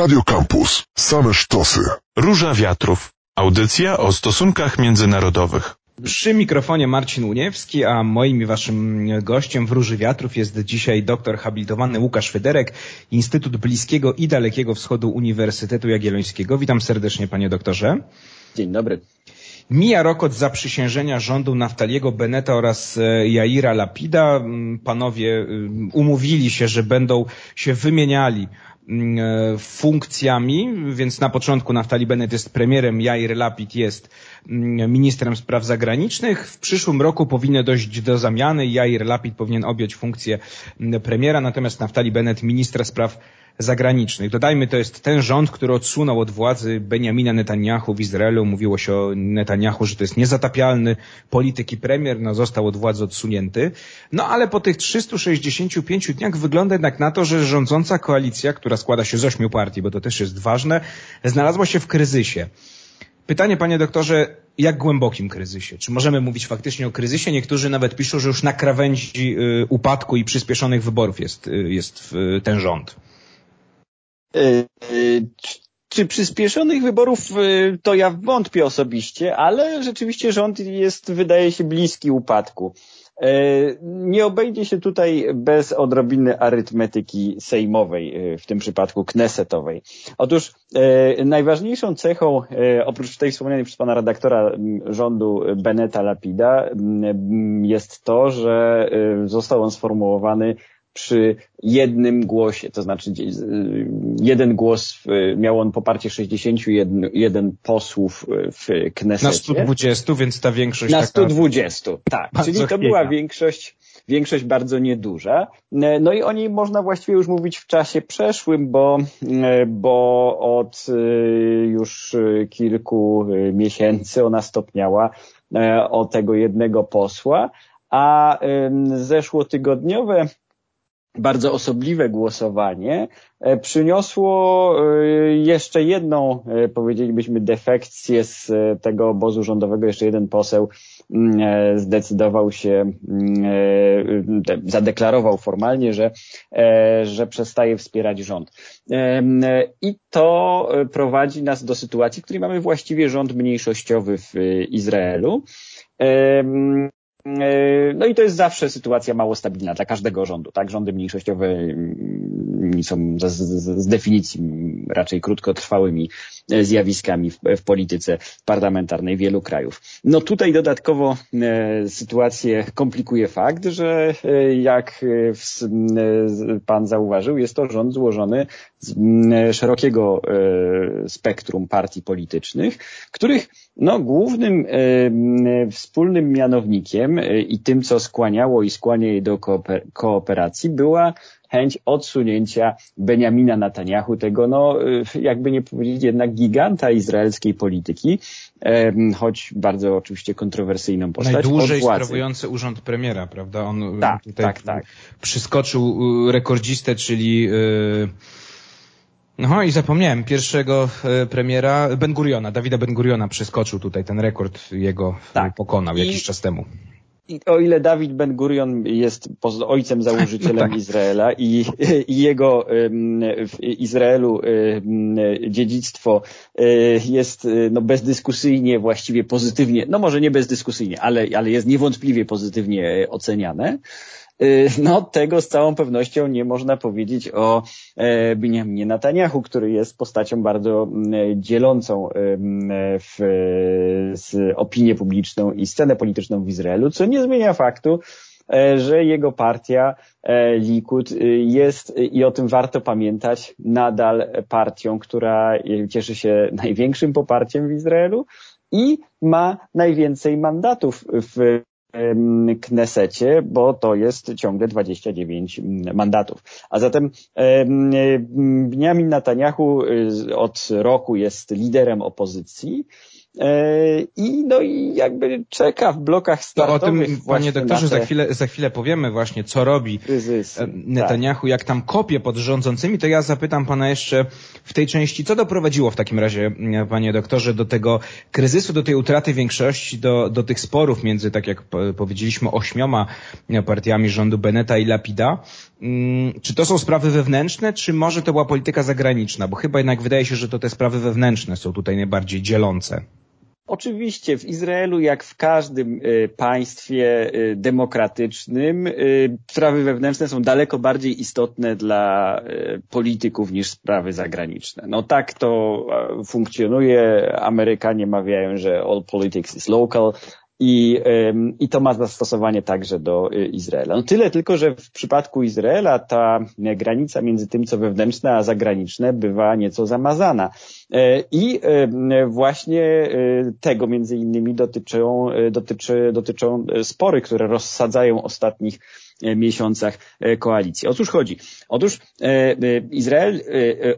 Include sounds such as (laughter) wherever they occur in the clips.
Radio Campus. Same sztosy. Róża Wiatrów. Audycja o stosunkach międzynarodowych. Przy mikrofonie Marcin Uniewski, a moim i waszym gościem w Róży Wiatrów jest dzisiaj doktor habilitowany Łukasz Fyderek, Instytut Bliskiego i Dalekiego Wschodu Uniwersytetu Jagiellońskiego. Witam serdecznie panie doktorze. Dzień dobry. Mija rok od zaprzysiężenia rządu Naftaliego Beneta oraz e, Jaira Lapida. Mm, panowie mm, umówili się, że będą się wymieniali funkcjami, więc na początku Naftali Bennett jest premierem, Jair Lapid jest ministrem spraw zagranicznych. W przyszłym roku powinno dojść do zamiany. Jair Lapid powinien objąć funkcję premiera, natomiast Naftali Bennett ministra spraw zagranicznych. Dodajmy, to jest ten rząd, który odsunął od władzy Benjamina Netanyahu w Izraelu. Mówiło się o Netanyahu, że to jest niezatapialny polityk i premier, no został od władzy odsunięty. No ale po tych 365 dniach wygląda jednak na to, że rządząca koalicja, która składa się z ośmiu partii, bo to też jest ważne, znalazła się w kryzysie. Pytanie, panie doktorze, jak głębokim kryzysie? Czy możemy mówić faktycznie o kryzysie? Niektórzy nawet piszą, że już na krawędzi y, upadku i przyspieszonych wyborów jest, y, jest y, ten rząd. E, czy przyspieszonych wyborów e, to ja wątpię osobiście, ale rzeczywiście rząd jest, wydaje się, bliski upadku. E, nie obejdzie się tutaj bez odrobiny arytmetyki sejmowej, w tym przypadku knesetowej. Otóż najważniejszą cechą, oprócz tej wspomnianej przez pana redaktora rządu Beneta Lapida, jest to, że został on sformułowany przy jednym głosie, to znaczy jeden głos, miał on poparcie 61 posłów w Knesecie. Na 120, więc ta większość Na 120, taka, tak. Czyli to była większość, większość bardzo nieduża. No i o niej można właściwie już mówić w czasie przeszłym, bo, bo od już kilku miesięcy ona stopniała o tego jednego posła, a zeszłotygodniowe bardzo osobliwe głosowanie e, przyniosło e, jeszcze jedną, e, powiedzielibyśmy, defekcję z tego obozu rządowego. Jeszcze jeden poseł mm, zdecydował się, mm, zadeklarował formalnie, że, że przestaje wspierać rząd. I to prowadzi nas do sytuacji, w której mamy właściwie rząd mniejszościowy w Izraelu. E, no i to jest zawsze sytuacja mało stabilna dla każdego rządu, tak? Rządy mniejszościowe mm, są z, z, z definicji raczej krótkotrwałymi e, zjawiskami w, w, polityce parlamentarnej wielu krajów. No tutaj dodatkowo e, sytuację komplikuje fakt, że e, jak pan zauważył, jest to rząd złożony z szerokiego spektrum partii politycznych, których no, głównym wspólnym mianownikiem i tym, co skłaniało i skłania je do kooperacji, była chęć odsunięcia Benjamina Netanyahu, tego no, jakby nie powiedzieć jednak giganta izraelskiej polityki, choć bardzo oczywiście kontrowersyjną postać. Najdłużej sprawujący urząd premiera, prawda? On tak, tutaj tak, tak. przyskoczył rekordzistę, czyli no i zapomniałem, pierwszego premiera Ben Guriona, Dawida Ben Guriona przeskoczył tutaj, ten rekord jego tak. pokonał jakiś I, czas temu o ile Dawid Ben Gurion jest ojcem założycielem (laughs) tak. Izraela i, i jego w Izraelu dziedzictwo e, jest e, no, bezdyskusyjnie właściwie pozytywnie, no może nie bezdyskusyjnie, ale, ale jest niewątpliwie pozytywnie oceniane, no tego z całą pewnością nie można powiedzieć o e, Benjaminie Netanyahu, który jest postacią bardzo dzielącą w, z opinię publiczną i scenę polityczną w Izraelu, co nie zmienia faktu, e, że jego partia e, Likud jest i o tym warto pamiętać nadal partią, która cieszy się największym poparciem w Izraelu i ma najwięcej mandatów w Knesecie, bo to jest ciągle 29 mandatów. A zatem Benjamin Netanyahu y, od roku jest liderem opozycji i no i jakby czeka w blokach startowych. To o tym, panie doktorze, te... za, chwilę, za chwilę powiemy właśnie, co robi kryzysy, Netanyahu, tak. jak tam kopie pod rządzącymi, to ja zapytam pana jeszcze w tej części, co doprowadziło w takim razie, panie doktorze, do tego kryzysu, do tej utraty większości, do, do tych sporów między, tak jak powiedzieliśmy, ośmioma partiami rządu Beneta i Lapida. Mm, czy to są sprawy wewnętrzne, czy może to była polityka zagraniczna? Bo chyba jednak wydaje się, że to te sprawy wewnętrzne są tutaj najbardziej dzielące. Oczywiście w Izraelu, jak w każdym y, państwie y, demokratycznym, y, sprawy wewnętrzne są daleko bardziej istotne dla polityków niż sprawy zagraniczne. No tak to funkcjonuje. Amerykanie mawiają, że all politics is local, i, I to ma zastosowanie także do y, Izraela. No tyle tylko, że w przypadku Izraela ta granica między tym, co wewnętrzne, a zagraniczne bywa nieco zamazana. E, I właśnie e, tego między innymi dotyczą, e, dotyczy, dotyczą spory, które rozsadzają ostatnich miesiącach koalicji. O cóż chodzi? Otóż Izrael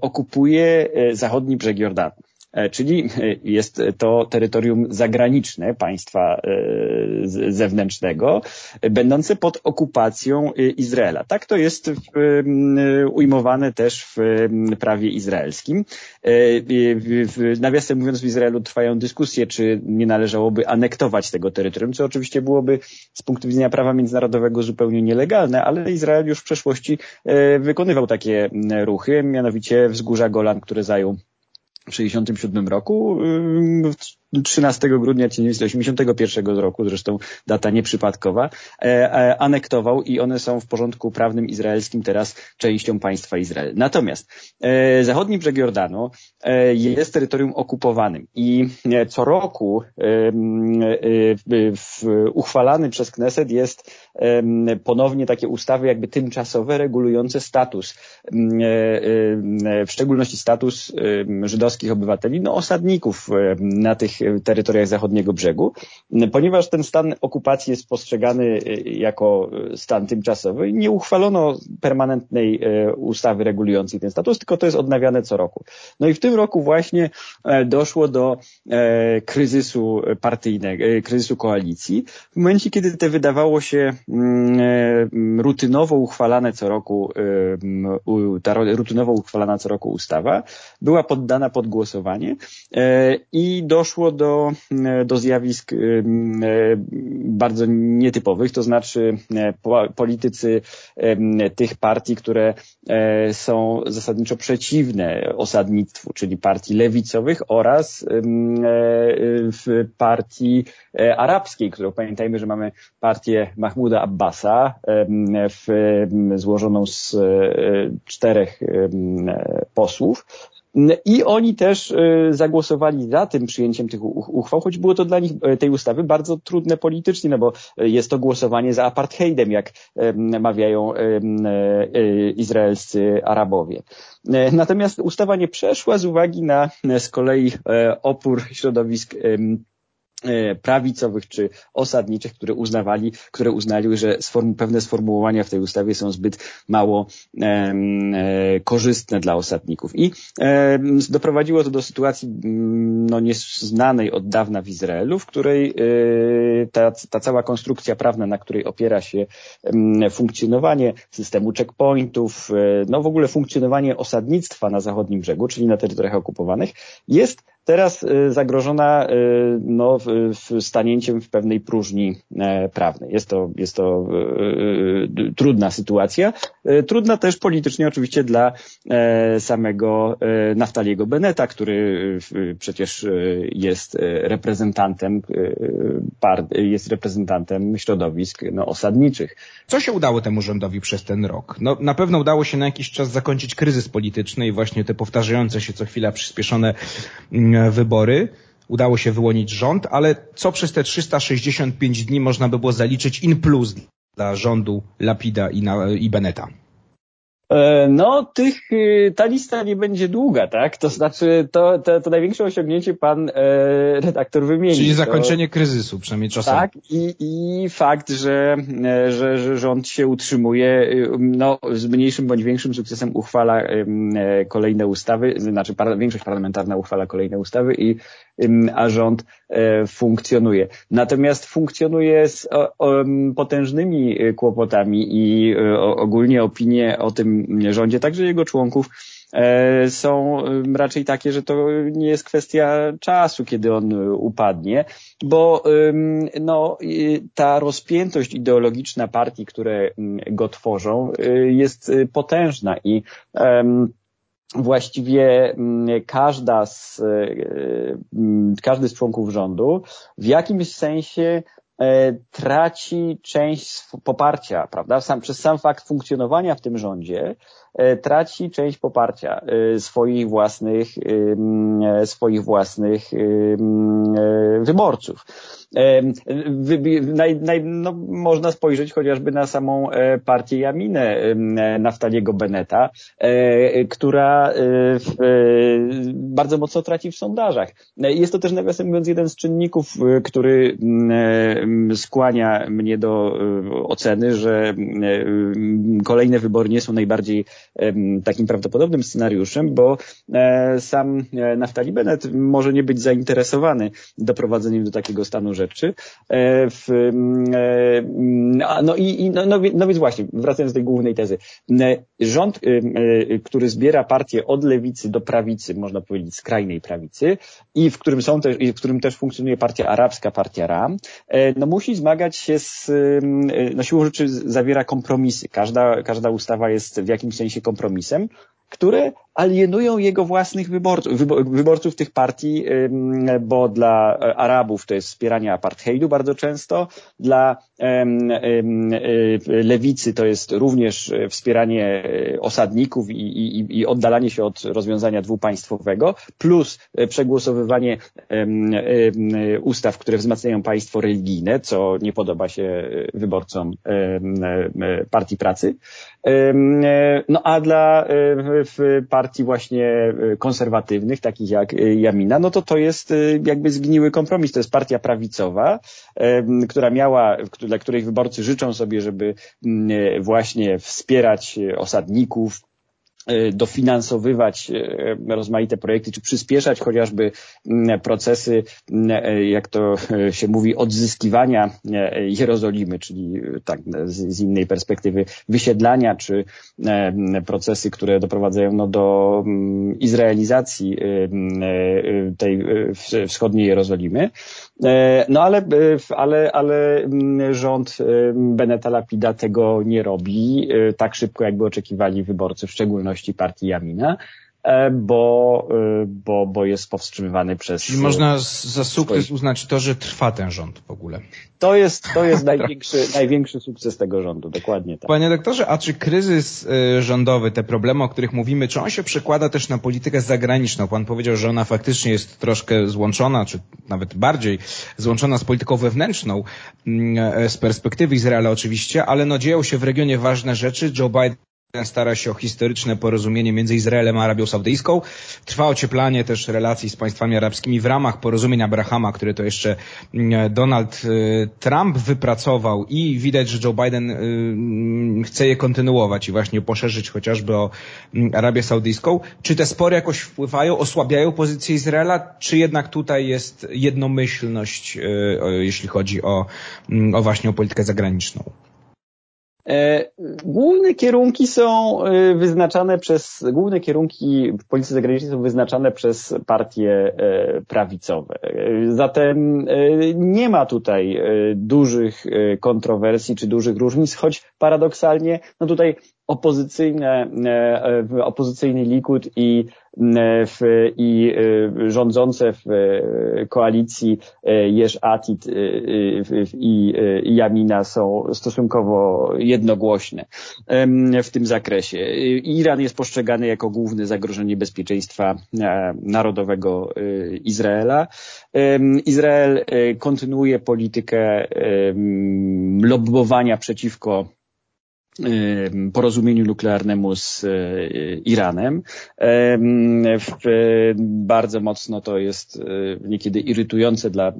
okupuje zachodni brzeg Jordanu. E, czyli e, jest to terytorium zagraniczne państwa e, zewnętrznego, będące pod okupacją Izraela. Tak to jest ujmowane też w prawie izraelskim. Nawiasem mówiąc, w Izraelu trwają dyskusje, czy nie należałoby anektować tego terytorium, co oczywiście byłoby z punktu widzenia prawa międzynarodowego zupełnie nielegalne, ale Izrael już w przeszłości wykonywał takie ruchy, mianowicie wzgórza Golan, które zajął w 1967 roku 13 grudnia 1981 roku, zresztą data nieprzypadkowa, e, e, anektował i one są w porządku prawnym izraelskim teraz częścią państwa Izrael. Natomiast e, zachodni brzeg Jordanu jest terytorium okupowanym i co roku uchwalany przez Kneset jest ponownie takie ustawy jakby tymczasowe regulujące status, w szczególności status żydowskich obywateli, no osadników na tych terytoriach zachodniego brzegu, ponieważ ten stan okupacji jest postrzegany e, jako stan tymczasowy. Nie uchwalono permanentnej e, ustawy regulującej ten status, tylko to jest odnawiane co roku. No i w tym roku właśnie e, doszło do kryzysu partyjnego, kryzysu koalicji. W momencie, kiedy te wydawało się mm, rutynowo uchwalane co roku, ta rutynowo uchwalana co roku ustawa była poddana pod głosowanie i doszło do, e, do zjawisk e, e, bardzo nietypowych, to znaczy politycy tych partii, które są zasadniczo przeciwne osadnictwu, czyli partii lewicowych oraz w partii arabskiej, którą pamiętajmy, że mamy partię Mahmuda Abbasa w, złożoną z czterech posłów, i oni też e, zagłosowali za tym przyjęciem tych uchwał, choć było to dla nich, e, tej ustawy, bardzo trudne politycznie, no bo e, jest to głosowanie za apartheidem, jak mawiają izraelscy Arabowie. Natomiast ustawa nie przeszła z uwagi na z kolei opór środowisk prawicowych czy osadniczych, które uznawali, które uznali, że pewne sformułowania w tej ustawie są zbyt mało e, korzystne dla osadników. I e, doprowadziło to do sytuacji mm, no, nieznanej od dawna w Izraelu, w której e, ta, ta cała konstrukcja prawna, na której opiera się funkcjonowanie systemu checkpointów, e, no w ogóle funkcjonowanie osadnictwa na zachodnim brzegu, czyli na terytoriach okupowanych, jest teraz y, zagrożona y, no, stanięciem w pewnej próżni e, prawnej. Jest to, jest to y, trudna sytuacja. E, trudna też politycznie oczywiście dla e, samego Naftaliego Beneta, który przecież jest reprezentantem jest reprezentantem środowisk no, osadniczych. Co się udało temu rządowi przez ten rok? No, na pewno udało się na jakiś czas zakończyć kryzys polityczny i właśnie te powtarzające się co chwila przyspieszone mm, wybory. Udało się wyłonić rząd, ale co przez te 365 dni można by było zaliczyć in plus dla rządu Lapida i, na, i Beneta? E, no, tych, y, ta lista nie będzie długa, tak? To znaczy, to, to, to największe osiągnięcie pan e, redaktor wymienił. Czyli zakończenie to, kryzysu, przynajmniej czasowo. Tak, i, i fakt, że, e, że, że rząd się utrzymuje, y, no, z mniejszym bądź większym sukcesem uchwala e, kolejne ustawy, znaczy par, większość parlamentarna uchwala kolejne ustawy i a rząd funkcjonuje. Natomiast funkcjonuje z potężnymi kłopotami i ogólnie opinie o tym rządzie, także jego członków, E, są raczej takie, że to nie jest kwestia czasu, kiedy on upadnie, bo no, ta rozpiętość ideologiczna partii, które go tworzą, jest potężna i właściwie każda z, y, każdy z członków rządu w jakimś sensie e, traci część poparcia, prawda? Sam, przez sam fakt funkcjonowania w tym rządzie E, traci część poparcia e, swoich własnych, e, swoich własnych wyborców. Naj, naj, no, można spojrzeć chociażby na samą partię Jaminę Naftaliego Beneta, która bardzo mocno traci w sondażach. Jest to też nawiasem mówiąc jeden z czynników, który skłania mnie do oceny, że kolejne wybory nie są najbardziej takim prawdopodobnym scenariuszem, bo e, sam e, Naftali Bennett może nie być zainteresowany doprowadzeniem do takiego stanu rzeczy. E, no i no, no, no więc właśnie, wracając do tej głównej tezy. Rząd, który zbiera partię od lewicy do prawicy, można powiedzieć skrajnej prawicy i w którym są też, w którym też funkcjonuje partia arabska, partia RAM, no musi zmagać się z, no siłą rzeczy zawiera kompromisy. Każda, każda ustawa jest w jakimś sensie kompromisem, które alienują jego własnych wyborców, wyborców tych partii, bo dla e, Arabów to jest wspieranie apartheidu bardzo często, dla e, lewicy to jest również e, wspieranie osadników i, i, i oddalanie się od rozwiązania dwupaństwowego, plus przegłosowywanie ustaw, które wzmacniają państwo religijne, co nie podoba się wyborcom partii pracy. No a dla w partii właśnie y, konserwatywnych, takich jak y, Jamina, no to to jest y, jakby zgniły kompromis. To jest partia prawicowa, która miała, dla której wyborcy życzą sobie, żeby mm, właśnie wspierać osadników, dofinansowywać e, rozmaite projekty, czy przyspieszać chociażby procesy, e, jak to się mówi, odzyskiwania Jerozolimy, czyli tak z, innej perspektywy wysiedlania, czy procesy, które doprowadzają no, do izraelizacji tej wschodniej Jerozolimy. No ale, ale, ale rząd Beneta Lapida tego nie robi tak szybko, jakby oczekiwali wyborcy, w szczególności działalności partii Jamina, e, bo, e, bo, bo jest powstrzymywany przez... Czyli można za sukces swoich... uznać to, że trwa ten rząd w ogóle. To jest, to jest (laughs) największy, największy sukces tego rządu, dokładnie tak. Panie doktorze, a czy kryzys e, rządowy, te problemy, o których mówimy, czy on się przekłada też na politykę zagraniczną? Pan powiedział, że ona faktycznie jest troszkę złączona, czy nawet bardziej złączona z polityką wewnętrzną, mm, z perspektywy Izraela oczywiście, ale no dzieją się w regionie ważne rzeczy. Joe Biden stara się o historyczne porozumienie między Izraelem a Arabią Saudyjską. Trwa ocieplanie też relacji z państwami arabskimi w ramach porozumienia Abrahama, które to jeszcze mm, Donald y, Trump wypracował i widać, że Joe Biden y, chce je kontynuować i właśnie poszerzyć chociażby o mm, Arabię Saudyjską. Czy te spory jakoś wpływają, osłabiają pozycję Izraela, czy jednak tutaj jest jednomyślność, y, jeśli chodzi o, mm, o właśnie o politykę zagraniczną? E, główne kierunki są e, wyznaczane przez, główne kierunki w polityce zagranicznej są wyznaczane przez partie e, prawicowe. Zatem nie ma tutaj dużych kontrowersji czy dużych różnic, choć paradoksalnie, no tutaj opozycyjne, opozycyjny Likud i w, i y, rządzące w koalicji Jeż Atit i Jamina są stosunkowo jednogłośne w tym zakresie. Iran jest postrzegany jako główne zagrożenie bezpieczeństwa e, narodowego Izraela. Izrael kontynuuje politykę lobbowania przeciwko porozumieniu nuklearnemu z Iranem. Bardzo mocno to jest niekiedy irytujące dla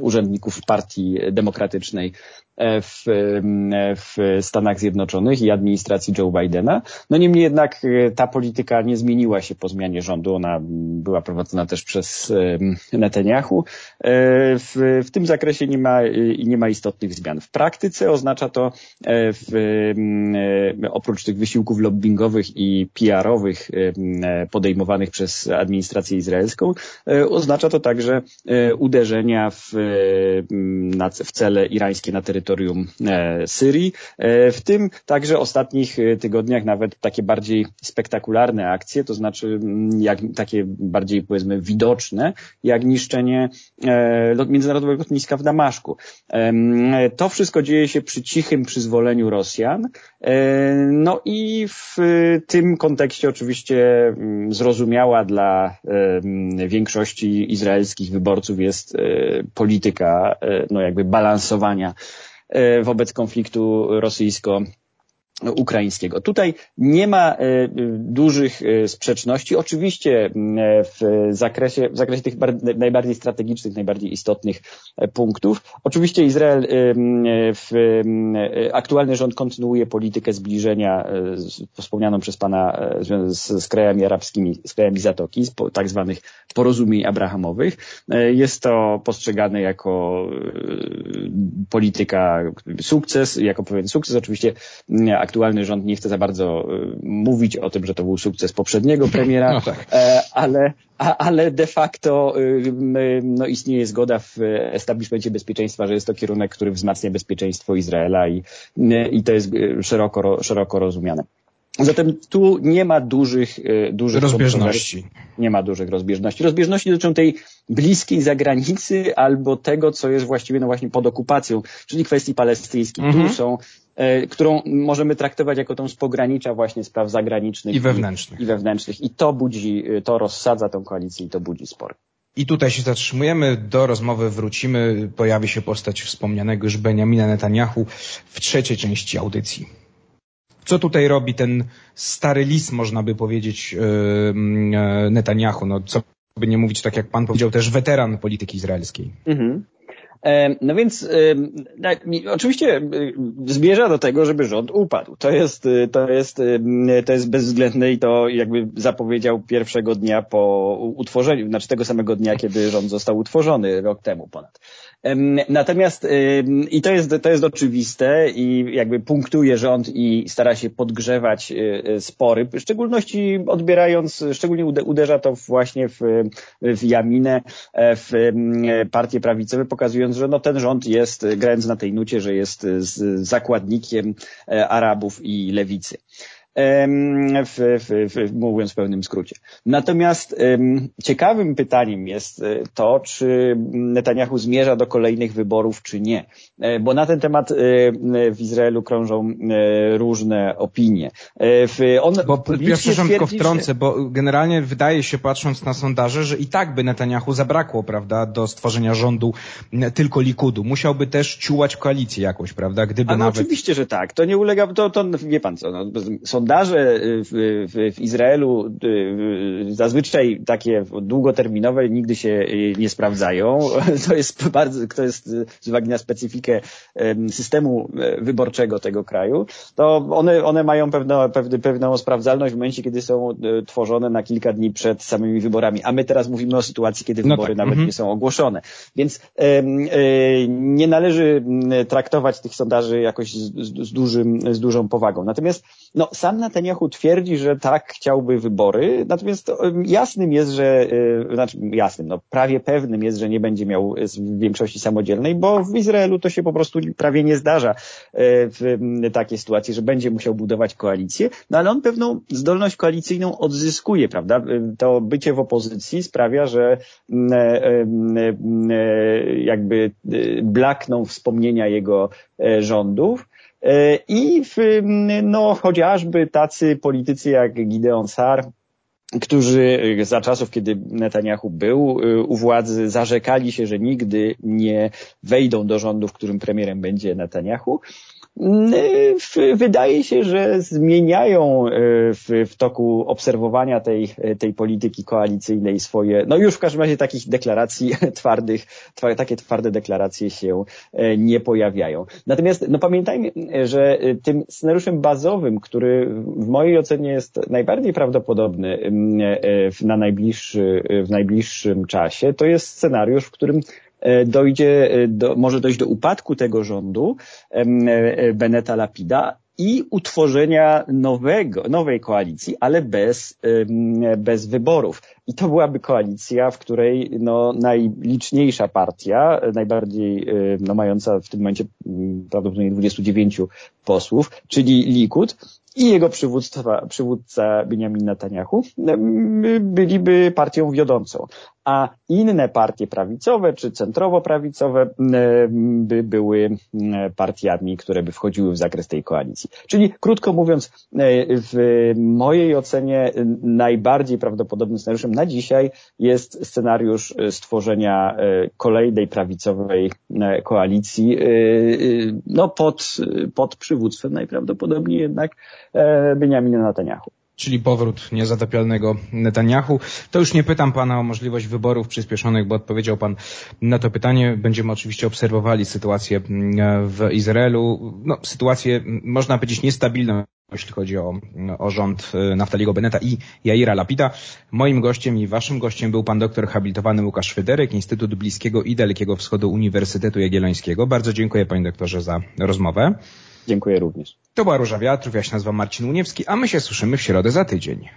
urzędników partii demokratycznej E, w, e, w Stanach Zjednoczonych i administracji Joe Bidena. No niemniej jednak e, ta polityka nie zmieniła się po zmianie rządu. Ona była prowadzona też przez Netanyahu. W, w tym zakresie nie ma, nie ma istotnych zmian. W praktyce oznacza to w, oprócz tych wysiłków lobbyingowych i PR-owych podejmowanych przez administrację izraelską, oznacza to także uderzenia w, w cele irańskie na terytorium terytorium e, Syrii. E, w tym także ostatnich e, tygodniach nawet takie bardziej spektakularne akcje, to znaczy jak, takie bardziej powiedzmy widoczne, jak niszczenie międzynarodowego lotniska w Damaszku. To wszystko dzieje się przy cichym przyzwoleniu Rosjan. No i w tym kontekście oczywiście zrozumiała dla większości izraelskich wyborców jest polityka no jakby balansowania wobec konfliktu rosyjsko ukraińskiego. Tutaj nie ma e, dużych e, sprzeczności. Oczywiście w zakresie, w zakresie tych najbardziej strategicznych, najbardziej istotnych punktów. Oczywiście Izrael, aktualny rząd kontynuuje politykę zbliżenia wspomnianą przez Pana z, z krajami arabskimi, z krajami Zatoki, z tak zwanych porozumień abrahamowych. Jest to postrzegane jako polityka sukces, jako pewien sukces. Oczywiście aktualny rząd nie chce za bardzo y, mówić o tym, że to był sukces poprzedniego premiera, (laughs) no tak. E, ale, ale de facto y, no, istnieje zgoda w establishmencie bezpieczeństwa, że jest to kierunek, który wzmacnia bezpieczeństwo Izraela i, i to jest y, szeroko, szeroko rozumiane. Zatem tu nie ma dużych, dużych rozbieżności. Nie ma dużych rozbieżności. Rozbieżności dotyczą tej bliskiej zagranicy albo tego, co jest właściwie no właśnie pod okupacją, czyli kwestii palestyńskiej. Mhm. Tu są E, którą możemy traktować jako tą z pogranicza właśnie spraw zagranicznych i wewnętrznych. I, i wewnętrznych. I to budzi, e, to rozsadza tą koalicję i to budzi spory. I tutaj się zatrzymujemy, do rozmowy wrócimy. Pojawi się postać wspomnianego już Benjamina Netanyahu w trzeciej części audycji. Co tutaj robi ten stary lis, można by powiedzieć, e, Netanyahu? No, co by nie mówić, tak jak pan powiedział, też weteran polityki izraelskiej. Mhm. No więc oczywiście zmierza do tego, żeby rząd upadł. To jest, to jest, to jest bezwzględne i to jakby zapowiedział pierwszego dnia po utworzeniu, znaczy tego samego dnia, kiedy rząd został utworzony, rok temu ponad. Natomiast i to jest, to jest oczywiste i jakby punktuje rząd i stara się podgrzewać y, y, spory, w szczególności odbierając, szczególnie uderza to właśnie w, w Jaminę, e, w partie prawicowe, pokazując, że no ten rząd jest, grając na tej nucie, że jest zakładnikiem e, Arabów i lewicy w, w, w, mówiąc w pewnym skrócie. Natomiast ciekawym pytaniem jest e, to, czy Netanyahu zmierza do kolejnych wyborów, czy nie. E, bo na ten temat e, w Izraelu krążą różne opinie. On bo ja przepraszam tylko wtrącę, bo generalnie wydaje się, patrząc na sondaże, że i tak by Netanyahu zabrakło, prawda, do stworzenia rządu tylko Likudu. Musiałby też ciułać koalicję jakąś, prawda, gdyby no nawet... oczywiście, że tak. To nie ulega, to, to wie pan co, no, sondaże w, w, w Izraelu y, zazwyczaj takie długoterminowe nigdy się y, nie sprawdzają. (laughs) To jest bardzo, to jest z uwagi na specyfikę systemu e, wyborczego tego kraju, to one, one mają pewną, pewną, sprawdzalność w momencie, kiedy są e, tworzone na kilka dni przed samymi wyborami. A my teraz mówimy o sytuacji, kiedy no wybory no tak. nawet mhm. nie są ogłoszone. Więc e, nie należy traktować tych sondaży jakoś z, z, z, dużym, z dużą powagą. Natomiast no, sam Netanyahu twierdzi, że tak chciałby wybory, natomiast jasnym jest, że, e, znaczy jasnym, no prawie pewnym jest, że nie będzie miał większości samodzielnej, bo w Izraelu to się po prostu prawie nie zdarza e, w takiej sytuacji, że będzie musiał budować koalicję, no ale on pewną zdolność koalicyjną odzyskuje, prawda? E, to bycie w opozycji sprawia, że jakby blakną wspomnienia jego rządów, E, I w, no, chociażby tacy politycy jak Gideon Sar, którzy za czasów, kiedy Netanyahu był e, u władzy, zarzekali się, że nigdy nie wejdą do rządu, w którym premierem będzie Netanyahu, wydaje się, że zmieniają w, w toku obserwowania tej, tej polityki koalicyjnej swoje, no już w każdym razie takich deklaracji (laughs) twardych, takie twarde deklaracje się nie pojawiają. Natomiast no pamiętajmy, że tym scenariuszem bazowym, który w mojej ocenie jest najbardziej prawdopodobny na najbliższy, w najbliższym czasie, to jest scenariusz, w którym e, dojdzie, e, do, może dojść do upadku tego rządu e, Beneta Lapida i utworzenia nowego, nowej koalicji, ale bez, bez wyborów. I to byłaby koalicja, w której no, najliczniejsza partia, najbardziej no, mająca w tym momencie prawdopodobnie 29 posłów, czyli Likud, i jego przywódca, przywódca Benjamin Netanyahu byliby partią wiodącą, a inne partie prawicowe czy centrowo-prawicowe by były partiami, które by wchodziły w zakres tej koalicji. Czyli krótko mówiąc, w mojej ocenie najbardziej prawdopodobnym scenariuszem na dzisiaj jest scenariusz stworzenia kolejnej prawicowej koalicji no pod, pod przywództwem najprawdopodobniej jednak E, Benjamina Netanyahu. Czyli powrót niezatapialnego Netanyahu. To już nie pytam Pana o możliwość wyborów przyspieszonych, bo odpowiedział Pan na to pytanie. Będziemy oczywiście obserwowali sytuację mm, w Izraelu. No, sytuację, można powiedzieć, niestabilną jeśli chodzi o, o rząd e, Naftaliego Beneta i Jaira Lapida. Moim gościem i waszym gościem był pan doktor habilitowany Łukasz Fryderyk, Instytut Bliskiego i Dalekiego Wschodu Uniwersytetu Jagiellońskiego. Bardzo dziękuję panie doktorze za rozmowę. Dziękuję również. To była Róża Wiatrów, ja się nazywam Marcin Uniewski, a my się słyszymy w środę za tydzień.